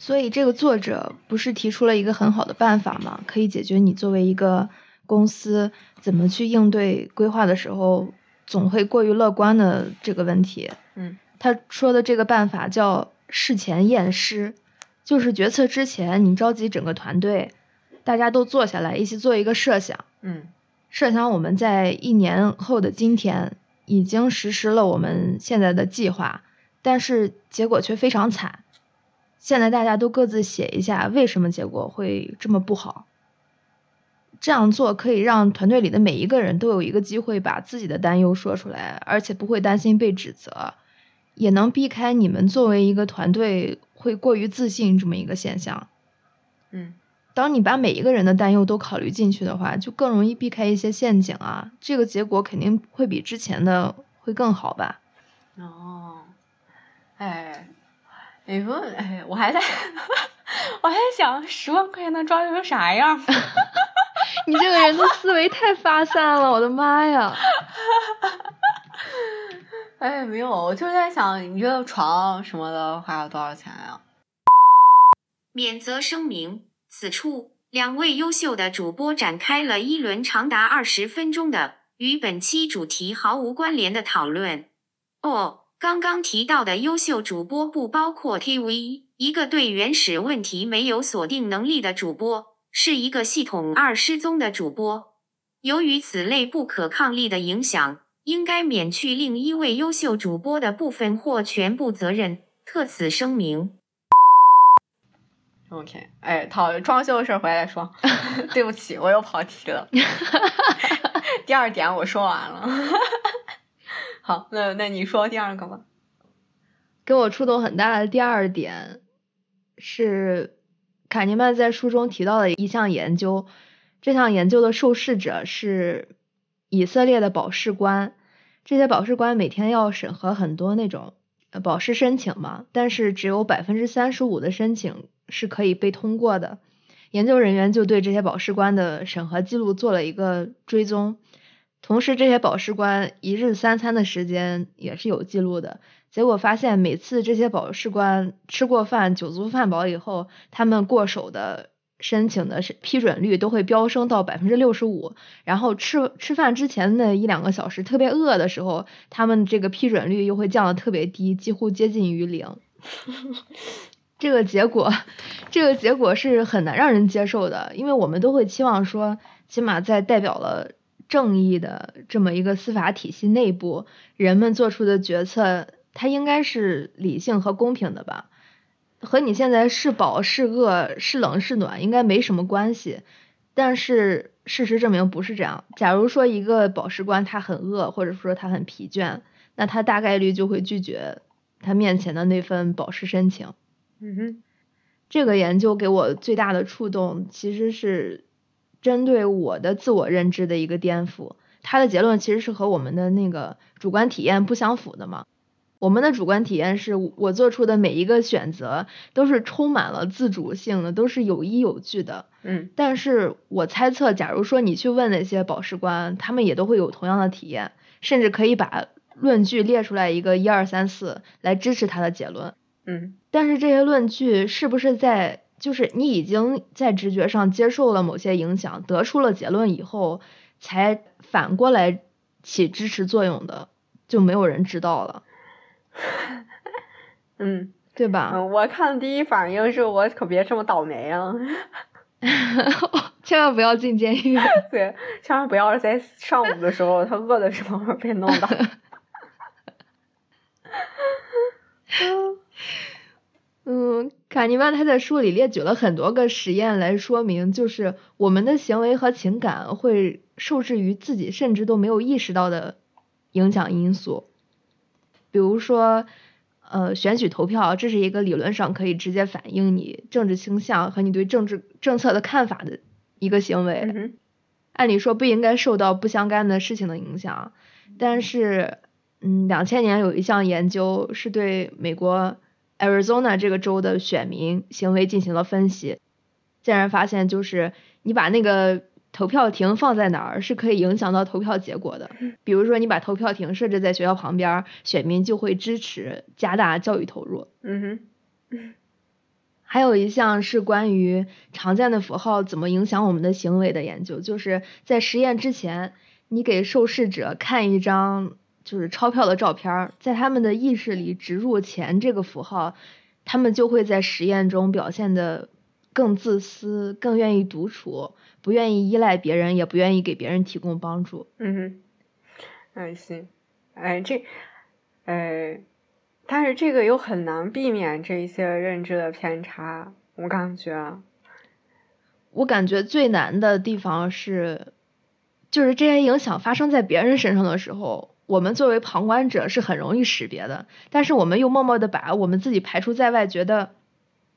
所以这个作者不是提出了一个很好的办法吗？可以解决你作为一个公司怎么去应对规划的时候总会过于乐观的这个问题。嗯他说的这个办法叫事前验尸，就是决策之前你召集整个团队，大家都坐下来一起做一个设想，嗯设想我们在一年后的今天已经实施了我们现在的计划，但是结果却非常惨。现在大家都各自写一下为什么结果会这么不好。这样做可以让团队里的每一个人都有一个机会把自己的担忧说出来，而且不会担心被指责，也能避开你们作为一个团队会过于自信这么一个现象。嗯当你把每一个人的担忧都考虑进去的话，就更容易避开一些陷阱啊。这个结果肯定会比之前的会更好吧？哦，哎，你说，哎，我还在，我还在想十万块钱能装成啥样？你这个人的思维太发散了，我的妈呀！哎，没有，我就在想，你这个床什么的花了多少钱呀、免责声明：此处两位优秀的主播展开了一轮长达二十分钟的与本期主题毫无关联的讨论。哦，刚刚提到的优秀主播不包括 TV，一个对原始问题没有锁定能力的主播，是一个系统二失踪的主播。由于此类不可抗力的影响，应该免去另一位优秀主播的部分或全部责任。特此声明。OK，哎，讨装修的事儿回来说。对不起，我又跑题了。第二点我说完了。好，那那你说第二个吧。给我触动很大的第二点是卡尼曼在书中提到的一项研究，这项研究的受试者是以色列的保释官，这些保释官每天要审核很多那种保释申请嘛，但是只有百分之三十五的申请是可以被通过的。研究人员就对这些保释官的审核记录做了一个追踪，同时这些保释官一日三餐的时间也是有记录的。结果发现，每次这些保释官吃过饭、酒足饭饱以后，他们过手的申请的批准率都会飙升到百分之六十五。然后吃吃饭之前的一两个小时特别饿的时候，他们这个批准率又会降得特别低，几乎接近于零。这个结果，这个结果是很难让人接受的，因为我们都会期望说，起码在代表了正义的这么一个司法体系内部，人们做出的决策，它应该是理性和公平的吧？和你现在是饱是饿是冷是暖应该没什么关系。但是事实证明不是这样。假如说一个保释官他很饿，或者说他很疲倦，那他大概率就会拒绝他面前的那份保释申请。嗯哼，这个研究给我最大的触动，其实是针对我的自我认知的一个颠覆。他的结论其实是和我们的那个主观体验不相符的嘛。我们的主观体验是我做出的每一个选择都是充满了自主性的，都是有依有据的。嗯但是我猜测，假如说你去问那些保释官，他们也都会有同样的体验，甚至可以把论据列出来一个一二三四来支持他的结论。嗯但是这些论据是不是在就是你已经在直觉上接受了某些影响，得出了结论以后，才反过来起支持作用的，就没有人知道了，嗯对吧？嗯，我看第一反应是我可别这么倒霉啊！千万不要进监狱。对，千万不要在上午的时候，他饿的时候被弄到。嗯，卡尼曼他在书里列举了很多个实验来说明，就是我们的行为和情感会受制于自己甚至都没有意识到的影响因素，比如说，呃，选举投票，这是一个理论上可以直接反映你政治倾向和你对政治政策的看法的一个行为。嗯按理说不应该受到不相干的事情的影响，但是，嗯，两千年有一项研究是对美国 Arizona 这个州的选民行为进行了分析，竟然发现就是你把那个投票亭放在哪儿是可以影响到投票结果的。比如说你把投票亭设置在学校旁边儿，选民就会支持加大教育投入。嗯哼还有一项是关于常见的符号怎么影响我们的行为的研究，就是在实验之前，你给受试者看一张就是钞票的照片儿，在他们的意识里植入“钱”这个符号，他们就会在实验中表现的更自私，更愿意独处，不愿意依赖别人，也不愿意给别人提供帮助。嗯哼，哎行，哎这，哎，但是这个又很难避免这一些认知的偏差，我感觉啊。我感觉最难的地方是，就是这些影响发生在别人身上的时候，我们作为旁观者是很容易识别的，但是我们又默默的把我们自己排除在外，觉得，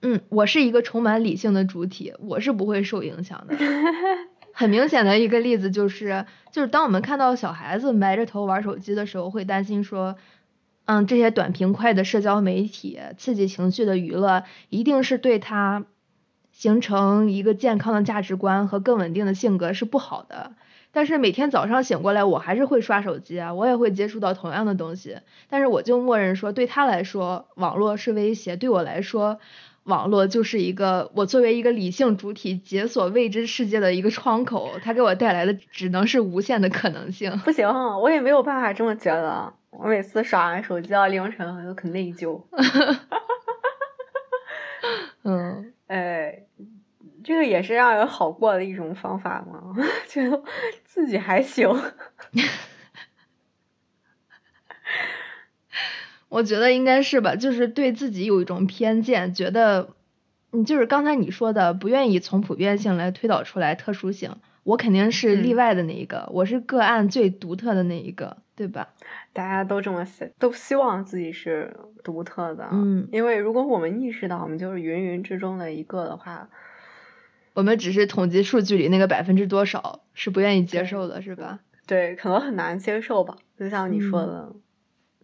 嗯，我是一个充满理性的主体，我是不会受影响的。很明显的一个例子就是，就是当我们看到小孩子埋着头玩手机的时候，会担心说，嗯，这些短平快的社交媒体、刺激情绪的娱乐，一定是对他形成一个健康的价值观和更稳定的性格是不好的。但是每天早上醒过来，我还是会刷手机啊，我也会接触到同样的东西，但是我就默认说，对他来说，网络是威胁；对我来说，网络就是一个我作为一个理性主体解锁未知世界的一个窗口，它给我带来的只能是无限的可能性。不行，我也没有办法这么觉得。我每次刷完手机到凌晨，我就可内疚。嗯，哎，这个也是让人好过的一种方法嘛，觉得自己还行。我觉得应该是吧，就是对自己有一种偏见，觉得，嗯，就是刚才你说的，不愿意从普遍性来推导出来特殊性。我肯定是例嗯外的那一个，我是个案最独特的那一个，对吧？大家都这么希，都希望自己是独特的。嗯因为如果我们意识到我们就是芸芸之中的一个的话，我们只是统计数据里那个百分之多少是不愿意接受的，是吧？对，可能很难接受吧。就像你说嗯的，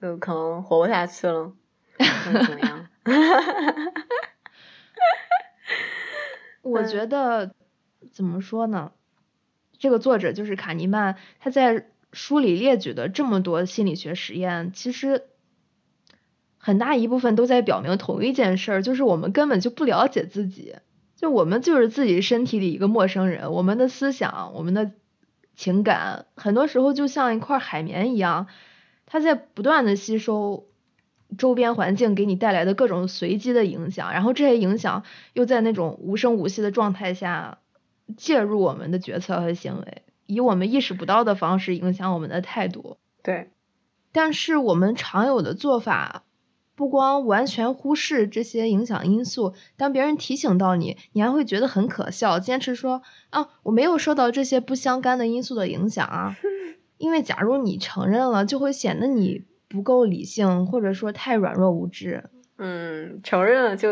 就可能活不下去了，怎么样？我嗯觉得怎么说呢？这个作者就是卡尼曼，他在书里列举的这么多心理学实验，其实很大一部分都在表明同一件事儿，就是我们根本就不了解自己，就我们就是自己身体里一个陌生人，我们的思想、我们的情感，很多时候就像一块海绵一样，它在不断的吸收周边环境给你带来的各种随机的影响，然后这些影响又在那种无声无息的状态下介入我们的决策和行为，以我们意识不到的方式影响我们的态度。对，但是我们常有的做法，不光完全忽视这些影响因素，当别人提醒到你，你还会觉得很可笑，坚持说啊，我没有受到这些不相干的因素的影响啊。因为假如你承认了，就会显得你不够理性，或者说太软弱无知。嗯，承认了就，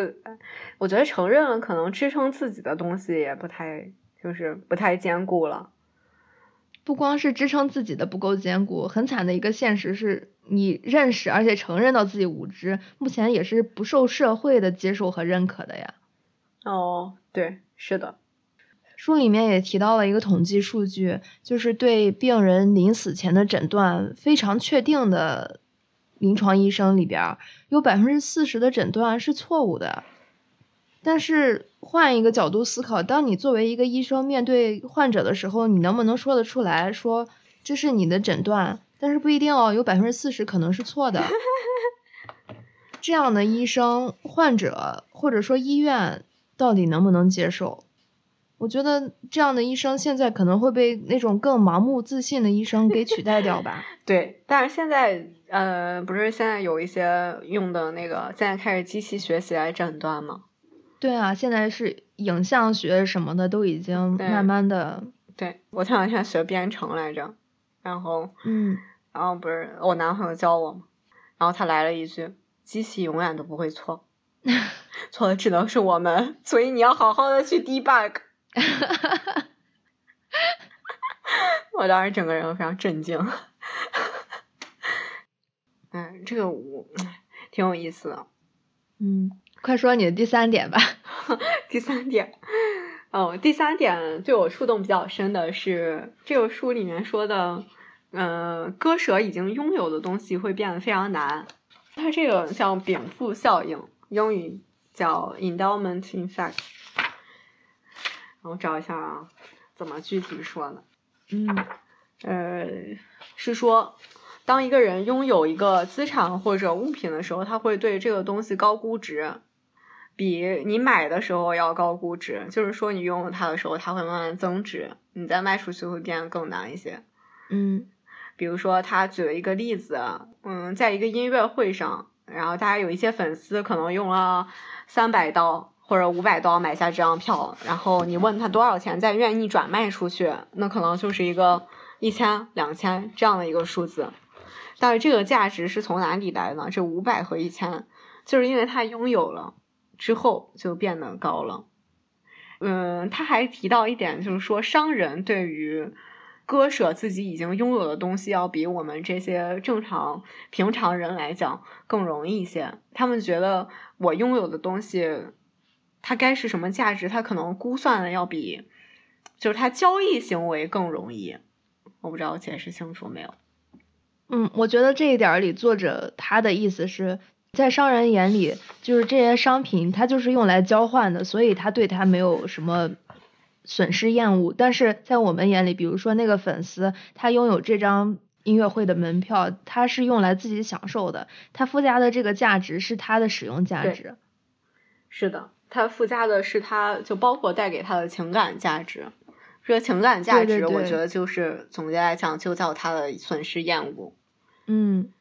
我觉得承认了可能支撑自己的东西也不太就是不太坚固了。不光是支撑自己的不够坚固，很惨的一个现实是你认识而且承认到自己无知，目前也是不受社会的接受和认可的呀。哦，对，是的。书里面也提到了一个统计数据，就是对病人临死前的诊断非常确定的临床医生里边，有百分之四十的诊断是错误的。但是换一个角度思考，当你作为一个医生面对患者的时候，你能不能说得出来说这是你的诊断？但是不一定哦，有百分之四十可能是错的。这样的医生，患者或者说医院到底能不能接受？我觉得这样的医生现在可能会被那种更盲目自信的医生给取代掉吧。对，但是现在呃，不是现在有一些用的那个，现在开始机器学习来诊断吗？对啊，现在是影像学什么的都已经慢慢的。对我前两天学编程来着，然后嗯，然后不是我男朋友教我嘛，然后他来了一句：“机器永远都不会错，错的只能是我们，所以你要好好的去 debug。” 我当时整个人非常震惊。嗯，这个我挺有意思的。嗯，快说你的第三点吧。第三点，哦，第三点对我触动比较深的是这个书里面说的，嗯，割舍已经拥有的东西会变得非常难。它这个叫禀赋效应，英语叫 endowment effect。我找一下啊，怎么具体说呢？嗯，呃，是说，当一个人拥有一个资产或者物品的时候，他会对这个东西高估值，比你买的时候要高估值。就是说，你拥有它的时候，它会慢慢增值，你再卖出去会变得更难一些。嗯，比如说，他举了一个例子，嗯，在一个音乐会上，然后大家有一些粉丝可能用了三百刀。或者五百刀买下这张票，然后你问他多少钱再愿意转卖出去，那可能就是一个一千、两千这样的一个数字。但是这个价值是从哪里来的？这五百和一千，就是因为他拥有了之后就变得高了。嗯，他还提到一点，就是说商人对于割舍自己已经拥有的东西，要比我们这些正常平常人来讲更容易一些。他们觉得我拥有的东西。它该是什么价值？它可能估算的要比，就是它交易行为更容易。我不知道我解释清楚没有。嗯，我觉得这一点里，作者他的意思是在商人眼里，就是这些商品它就是用来交换的，所以他对它没有什么损失厌恶。但是在我们眼里，比如说那个粉丝，他拥有这张音乐会的门票，他是用来自己享受的，他附加的这个价值是他的使用价值。是的。它附加的是，它就包括带给他的情感价值。这个情感价值，我觉得就是总结来讲，就叫它的损失厌恶。嗯，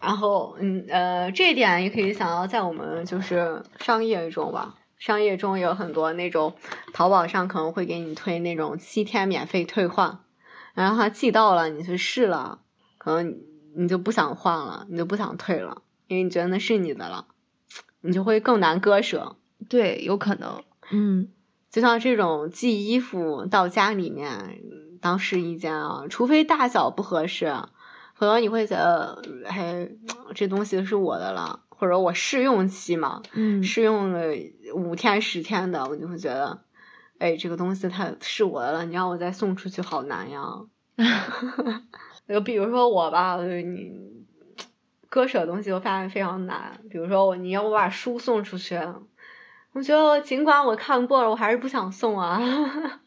然后，嗯呃，这一点也可以想到在我们就是商业中吧，商业中有很多那种淘宝上可能会给你推那种七天免费退换，然后他寄到了，你去试了，可能你就不想换了，你就不想退了，因为你觉得那是你的了，你就会更难割舍。对，有可能，嗯，就像这种寄衣服到家里面当试衣间啊，除非大小不合适，可能你会觉得，哎，这东西是我的了，或者我试用期嘛，嗯，试用了五天十天的，我就会觉得，哎，这个东西它是我的了，你让我再送出去好难呀。就比如说我吧，你割舍东西我发现非常难，比如说我你要我把书送出去。我觉得尽管我看过了，我还是不想送啊，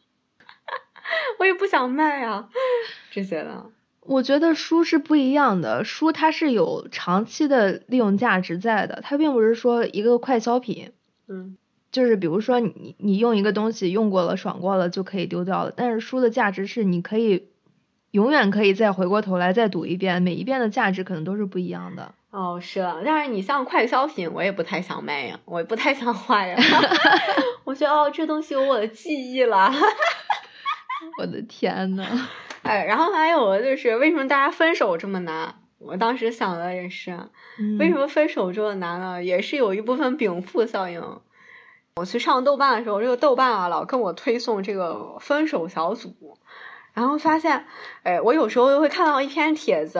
我也不想卖啊，这些的。我觉得书是不一样的，书它是有长期的利用价值在的，它并不是说一个快消品。嗯，就是比如说你你用一个东西用过了爽过了就可以丢掉了，但是书的价值是你可以永远可以再回过头来再读一遍，每一遍的价值可能都是不一样的。哦，是啊，但是你像快消品，我也不太想卖呀，我也不太想花呀。我觉得哦，这东西有我的记忆了。我的天呐。哎，然后还有就是为什么大家分手这么难？我当时想的也是，为什么分手这么难呢？也是有一部分禀赋效应。我去上豆瓣的时候，这个豆瓣啊老跟我推送这个分手小组，然后发现，哎，我有时候会看到一篇帖子，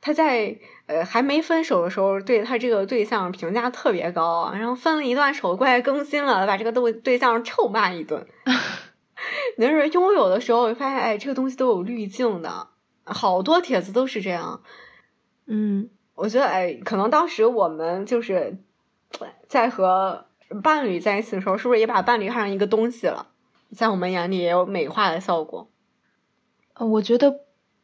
他在呃还没分手的时候，对他这个对象评价特别高，然后分了一段手过来更新了，把这个对对象臭骂一顿。那是拥有的时候，发现哎，这个东西都有滤镜的，好多帖子都是这样。嗯，我觉得哎，可能当时我们就是在和。伴侣在一起的时候，是不是也把伴侣看成一个东西了？在我们眼里也有美化的效果。呃，我觉得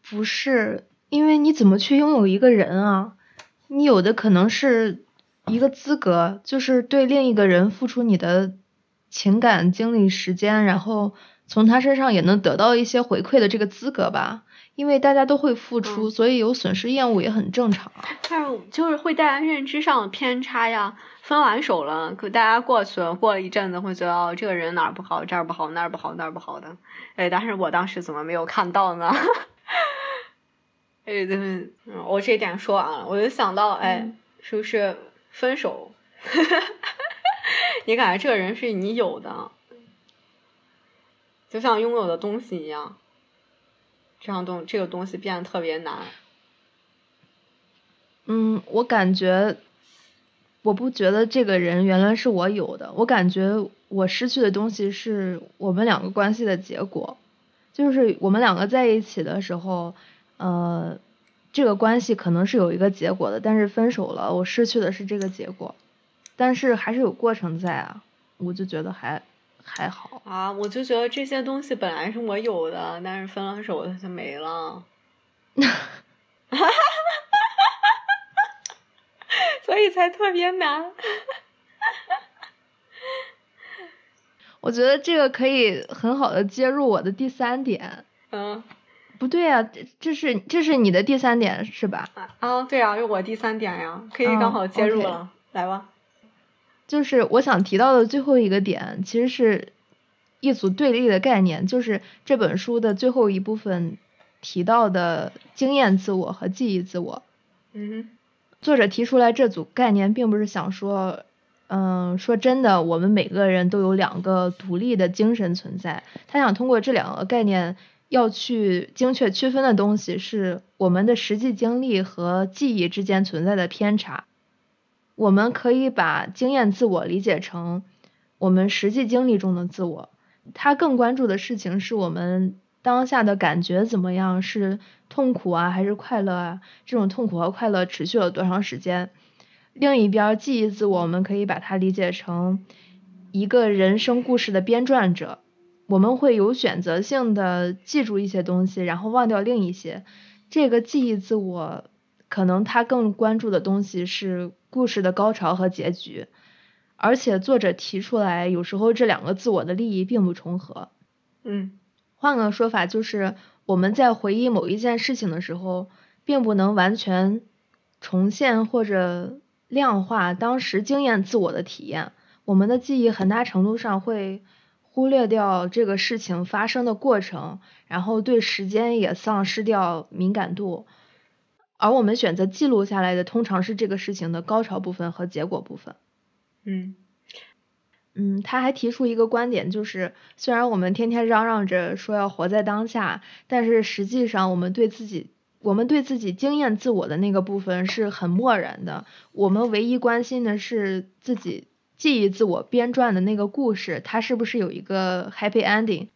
不是，因为你怎么去拥有一个人啊？你有的可能是一个资格，就是对另一个人付出你的情感、精力、时间，然后从他身上也能得到一些回馈的这个资格吧。因为大家都会付出，所以有损失厌恶也很正常。但是就是会带来认知上的偏差呀。分完手了，可大家过去了，过了一阵子会觉得哦，这个人哪儿不好，这儿不好，那儿不好，那儿不好的。哎，但是我当时怎么没有看到呢？哎，对，我这点说完了，我就想到，哎，是不是分手？你感觉这个人是你有的，就像拥有的东西一样。这样东这个东西变得特别难。嗯，我感觉，我不觉得这个人原来是我有的，我感觉我失去的东西是我们两个关系的结果，就是我们两个在一起的时候，呃，这个关系可能是有一个结果的，但是分手了，我失去的是这个结果，但是还是有过程在啊，我就觉得还。还好啊，我就觉得这些东西本来是我有的，但是分了手它就没了，所以才特别难。我觉得这个可以很好的接入我的第三点。嗯，不对啊，这这是这是你的第三点是吧？啊，对啊，是我第三点呀，可以刚好接入了，来吧。就是我想提到的最后一个点，其实是一组对立的概念，就是这本书的最后一部分提到的经验自我和记忆自我。嗯，作者提出来这组概念，并不是想说，嗯，说真的，我们每个人都有两个独立的精神存在。他想通过这两个概念，要去精确区分的东西，是我们的实际经历和记忆之间存在的偏差。我们可以把经验自我理解成我们实际经历中的自我，他更关注的事情是我们当下的感觉怎么样，是痛苦啊还是快乐啊？这种痛苦和快乐持续了多长时间？另一边记忆自我，我们可以把它理解成一个人生故事的编撰者，我们会有选择性的记住一些东西，然后忘掉另一些。这个记忆自我，可能他更关注的东西是。故事的高潮和结局，而且作者提出来，有时候这两个自我的利益并不重合。嗯，换个说法就是，我们在回忆某一件事情的时候，并不能完全重现或者量化当时经验自我的体验。我们的记忆很大程度上会忽略掉这个事情发生的过程，然后对时间也丧失掉敏感度。而我们选择记录下来的，通常是这个事情的高潮部分和结果部分。嗯，嗯，他还提出一个观点，就是虽然我们天天嚷嚷着说要活在当下，但是实际上我们对自己，我们对自己经验自我的那个部分是很漠然的。我们唯一关心的是自己记忆自我编撰的那个故事，它是不是有一个 happy ending。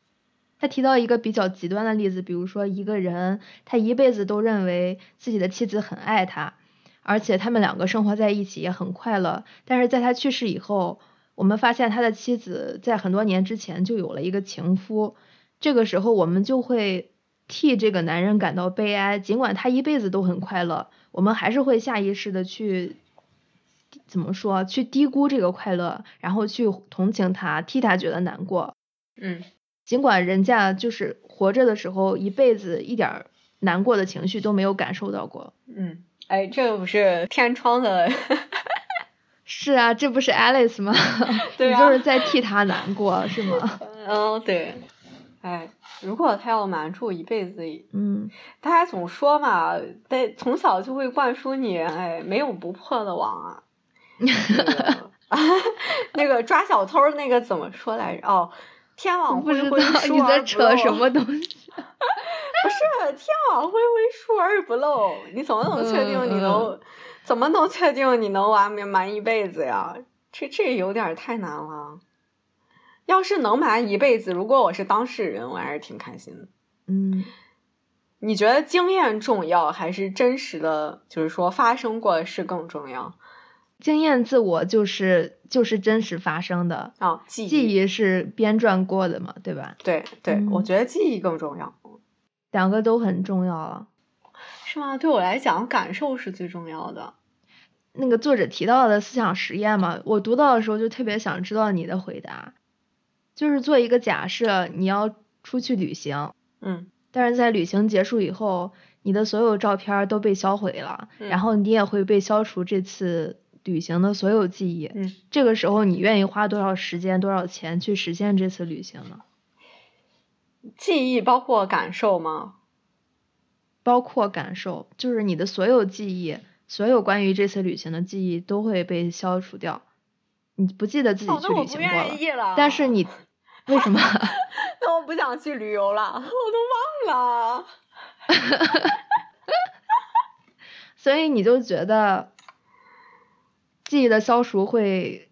他提到一个比较极端的例子，比如说一个人，他一辈子都认为自己的妻子很爱他，而且他们两个生活在一起也很快乐。但是在他去世以后，我们发现他的妻子在很多年之前就有了一个情夫。这个时候，我们就会替这个男人感到悲哀，尽管他一辈子都很快乐，我们还是会下意识的去怎么说，去低估这个快乐，然后去同情他，替他觉得难过。嗯。尽管人家就是活着的时候，一辈子一点难过的情绪都没有感受到过。嗯，哎，这不是天窗的？是啊，这不是 Alice 吗？对啊，你就是在替他难过，是吗？嗯，对。哎，如果他要瞒住一辈子，嗯，大家总说嘛，得从小就会灌输你，哎，没有不破的网啊。那个抓小偷那个怎么说来着？哦，天网恢恢，疏而不漏。扯什么东西。不是天网恢恢，疏而不漏。你怎么能确定你嗯能？怎么能确定你能玩瞒一辈子呀？这这有点太难了。要是能瞒一辈子，如果我是当事人，我还是挺开心的。嗯，你觉得经验重要，还是真实的，就是说发生过的事更重要？经验自我就是就是真实发生的，啊、记忆，记忆是编撰过的嘛，对吧？对对，嗯我觉得记忆更重要，两个都很重要了。是吗？对我来讲，感受是最重要的。那个作者提到的思想实验嘛，我读到的时候就特别想知道你的回答，就是做一个假设，你要出去旅行，嗯但是在旅行结束以后，你的所有照片都被销毁了，嗯然后你也会被消除这次旅行的所有记忆。嗯，这个时候，你愿意花多少时间、多少钱去实现这次旅行呢？记忆包括感受吗？包括感受，就是你的所有记忆，所有关于这次旅行的记忆都会被消除掉，你不记得自己哦，去旅行过了。愿意了。但是你 为什么？那我不想去旅游了，我都忘了。所以你就觉得记忆的消除会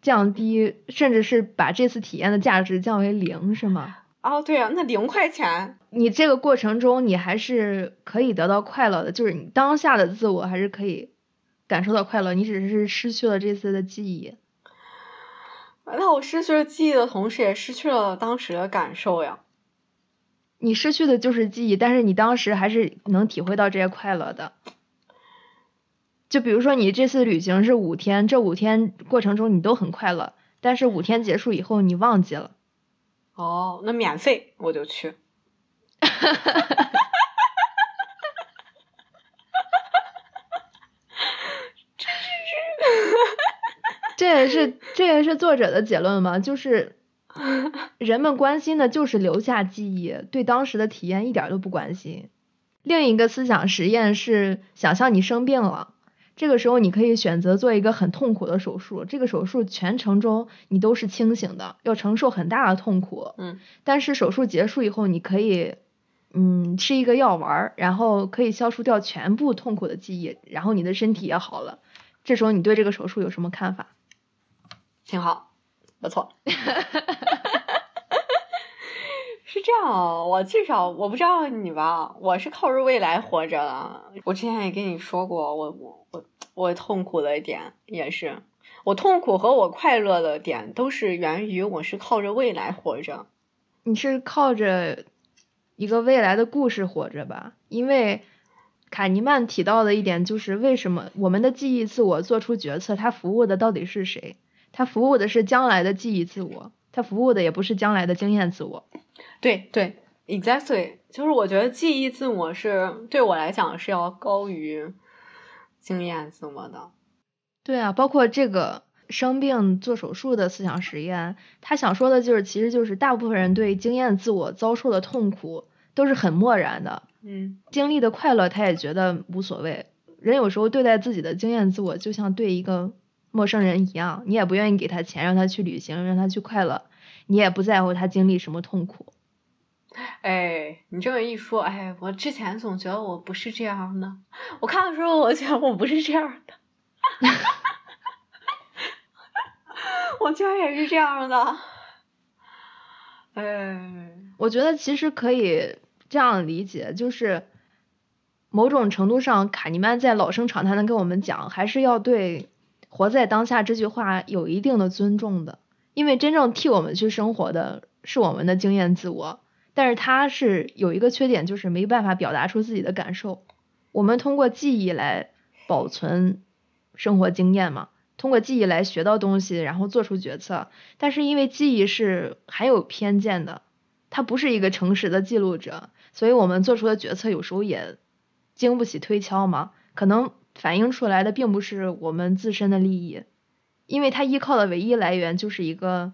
降低，甚至是把这次体验的价值降为零，是吗？哦，对啊，那零块钱，你这个过程中，你还是可以得到快乐的，就是你当下的自我还是可以感受到快乐，你只是失去了这次的记忆。那我失去了记忆的同时，也失去了当时的感受呀。你失去的就是记忆，但是你当时还是能体会到这些快乐的。就比如说你这次旅行是五天，这五天过程中你都很快乐，但是五天结束以后你忘记了。哦，那免费我就去。这也是这也是作者的结论嘛，就是人们关心的就是留下记忆，对当时的体验一点都不关心。另一个思想实验是想象你生病了，这个时候你可以选择做一个很痛苦的手术，这个手术全程中你都是清醒的，要承受很大的痛苦。嗯，但是手术结束以后，你可以嗯吃一个药丸儿，然后可以消除掉全部痛苦的记忆，然后你的身体也好了。这时候你对这个手术有什么看法？挺好，不错。是这样，我至少我不知道你吧，我是靠着未来活着的。我之前也跟你说过，我我我我痛苦的一点也是，我痛苦和我快乐的点都是源于我是靠着未来活着。你是靠着一个未来的故事活着吧？因为卡尼曼提到的一点就是，为什么我们的记忆自我做出决策，它服务的到底是谁？它服务的是将来的记忆自我，它服务的也不是将来的经验自我。对对，exactly，就是我觉得记忆自我是对我来讲是要高于经验自我的。对啊，包括这个生病做手术的思想实验，他想说的就是，其实就是大部分人对经验自我遭受的痛苦都是很漠然的，嗯经历的快乐他也觉得无所谓。人有时候对待自己的经验自我，就像对一个陌生人一样，你也不愿意给他钱让他去旅行，让他去快乐，你也不在乎他经历什么痛苦。哎，你这么一说，哎，我之前总觉得我不是这样的，我看的时候，我觉得我不是这样的，我居然也是这样的，哎，我觉得其实可以这样理解，就是某种程度上，卡尼曼在老生常谈的跟我们讲，还是要对“活在当下”这句话有一定的尊重的，因为真正替我们去生活的是我们的经验自我，但是他是有一个缺点，就是没办法表达出自己的感受。我们通过记忆来保存生活经验嘛，通过记忆来学到东西，然后做出决策。但是因为记忆是含有偏见的，它不是一个诚实的记录者，所以我们做出的决策有时候也经不起推敲嘛，可能反映出来的并不是我们自身的利益，因为它依靠的唯一来源就是一个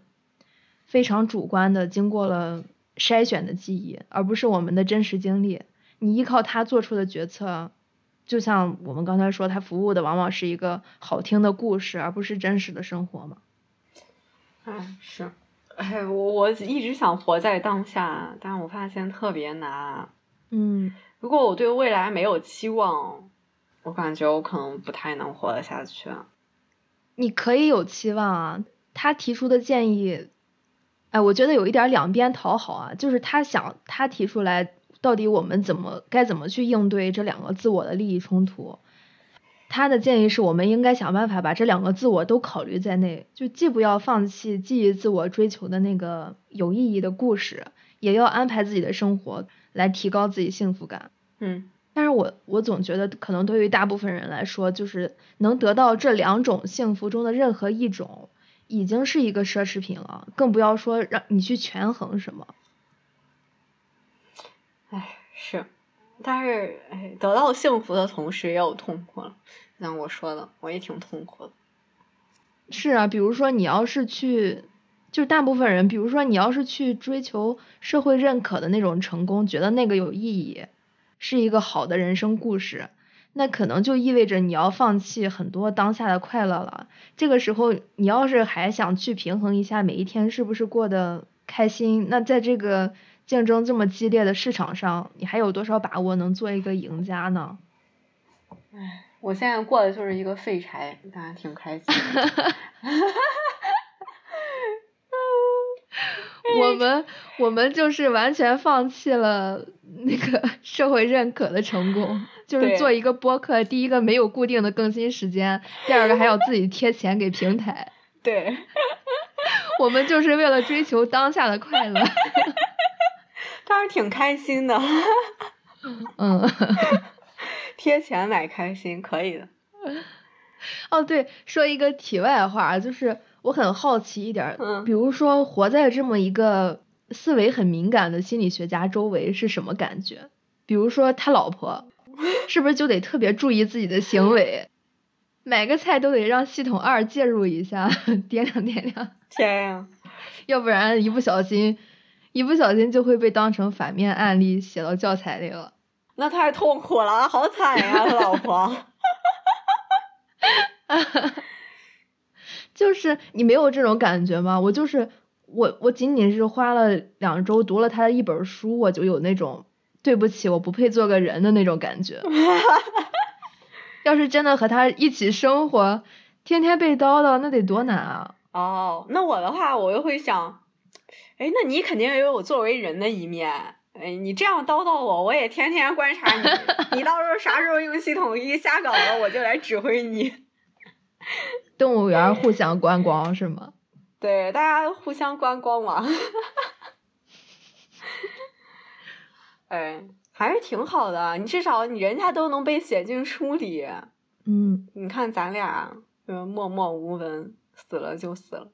非常主观的、经过了筛选的记忆，而不是我们的真实经历。你依靠它做出的决策，就像我们刚才说，它服务的往往是一个好听的故事，而不是真实的生活嘛。哎，是，哎，我我一直想活在当下，但我发现特别难。嗯，如果我对未来没有期望，我感觉我可能不太能活得下去。你可以有期望啊，他提出的建议，哎，我觉得有一点两边讨好啊，就是他想他提出来，到底我们怎么该怎么去应对这两个自我的利益冲突？他的建议是我们应该想办法把这两个自我都考虑在内，就既不要放弃基于自我追求的那个有意义的故事，也要安排自己的生活来提高自己幸福感。嗯，但是我我总觉得，可能对于大部分人来说，就是能得到这两种幸福中的任何一种，已经是一个奢侈品了，更不要说让你去权衡什么。哎，是，但是哎，得到幸福的同时也有痛苦了。像我说的，我也挺痛苦的。是啊，比如说你要是去，就大部分人，比如说你要是去追求社会认可的那种成功，觉得那个有意义，是一个好的人生故事，那可能就意味着你要放弃很多当下的快乐了。这个时候，你要是还想去平衡一下每一天是不是过得开心，那在这个竞争这么激烈的市场上，你还有多少把握能做一个赢家呢？唉。我现在过的就是一个废柴，大家挺开心。我们我们就是完全放弃了那个 社会认可的成功，就是做一个播客，第一个没有固定的更新时间，第二个还要自己贴钱给平台。对，我们就是为了追求当下的快乐。倒是挺开心的。嗯。贴钱买开心可以的。哦，对，说一个题外话，就是我很好奇一点，嗯，比如说活在这么一个思维很敏感的心理学家周围是什么感觉？比如说他老婆，是不是就得特别注意自己的行为，买个菜都得让系统二介入一下，掂量掂量。天呀！要不然一不小心，一不小心就会被当成反面案例写到教材里了。那太痛苦了，好惨呀，他老婆。就是你没有这种感觉吗？我就是我，我仅仅是花了两周读了他的一本书，我就有那种对不起，我不配做个人的那种感觉。要是真的和他一起生活，天天被叨叨，那得多难啊！哦，那我的话，我又会想，哎，那你肯定也有作为人的一面。哎，你这样叨叨我，我也天天观察你。你到时候啥时候用系统一瞎搞了，我就来指挥你。动物园互相观光是吗？对，大家互相观光嘛。哎，还是挺好的，你至少你人家都能被写进书里。嗯。你看咱俩，就默默无闻，死了就死了。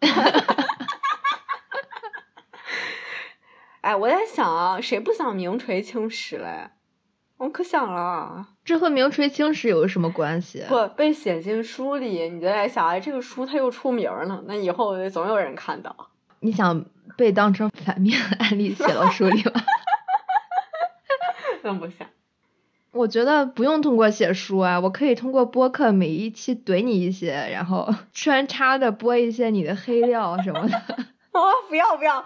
哎，我在想啊，谁不想名垂青史嘞？我可想了。这和名垂青史有什么关系？不被写进书里，你就在想，哎，这个书它又出名了，那以后总有人看到。你想被当成反面案例写到书里吗？那不想。我觉得不用通过写书啊，我可以通过播客每一期怼你一些，然后穿插的播一些你的黑料什么的。哦，不要不要，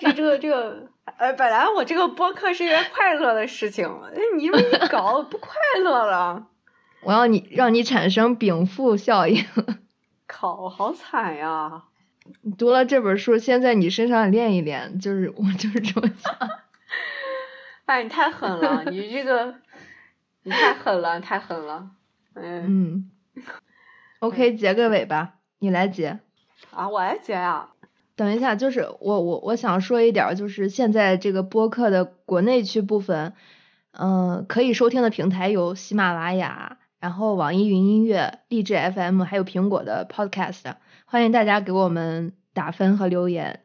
这 这个这个，呃，本来我这个播客是一个快乐的事情，你这么一搞，不快乐了。我要你让你产生禀赋效应。靠，好惨呀！你读了这本书，先在你身上练一练，就是我就是这么想。哎，你太狠了，你这个，你太狠了，太狠了。嗯。嗯。OK，结个尾吧，你来结。啊，我来结呀。等一下，就是我我我想说一点，就是现在这个播客的国内区部分，嗯，可以收听的平台有喜马拉雅，然后网易云音乐、荔枝 FM，还有苹果的 Podcast，欢迎大家给我们打分和留言。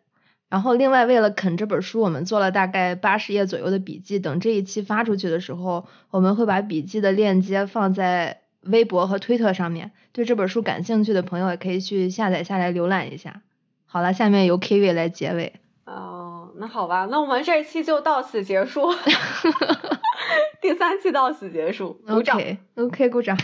然后另外为了啃这本书，我们做了大概八十页左右的笔记，等这一期发出去的时候，我们会把笔记的链接放在微博和推特上面，对这本书感兴趣的朋友也可以去下载下来浏览一下。好了，下面由 K V 来结尾。哦，那好吧，那我们这一期就到此结束。第三期到此结束，鼓掌。OK 鼓掌。